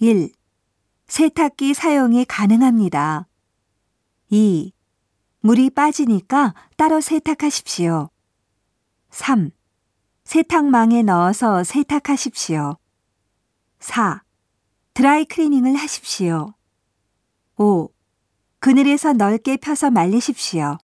1. 세탁기 사용이 가능합니다. 2. 물이 빠지니까 따로 세탁하십시오. 3. 세탁망에 넣어서 세탁하십시오. 4. 드라이 클리닝을 하십시오. 5. 그늘에서 넓게 펴서 말리십시오.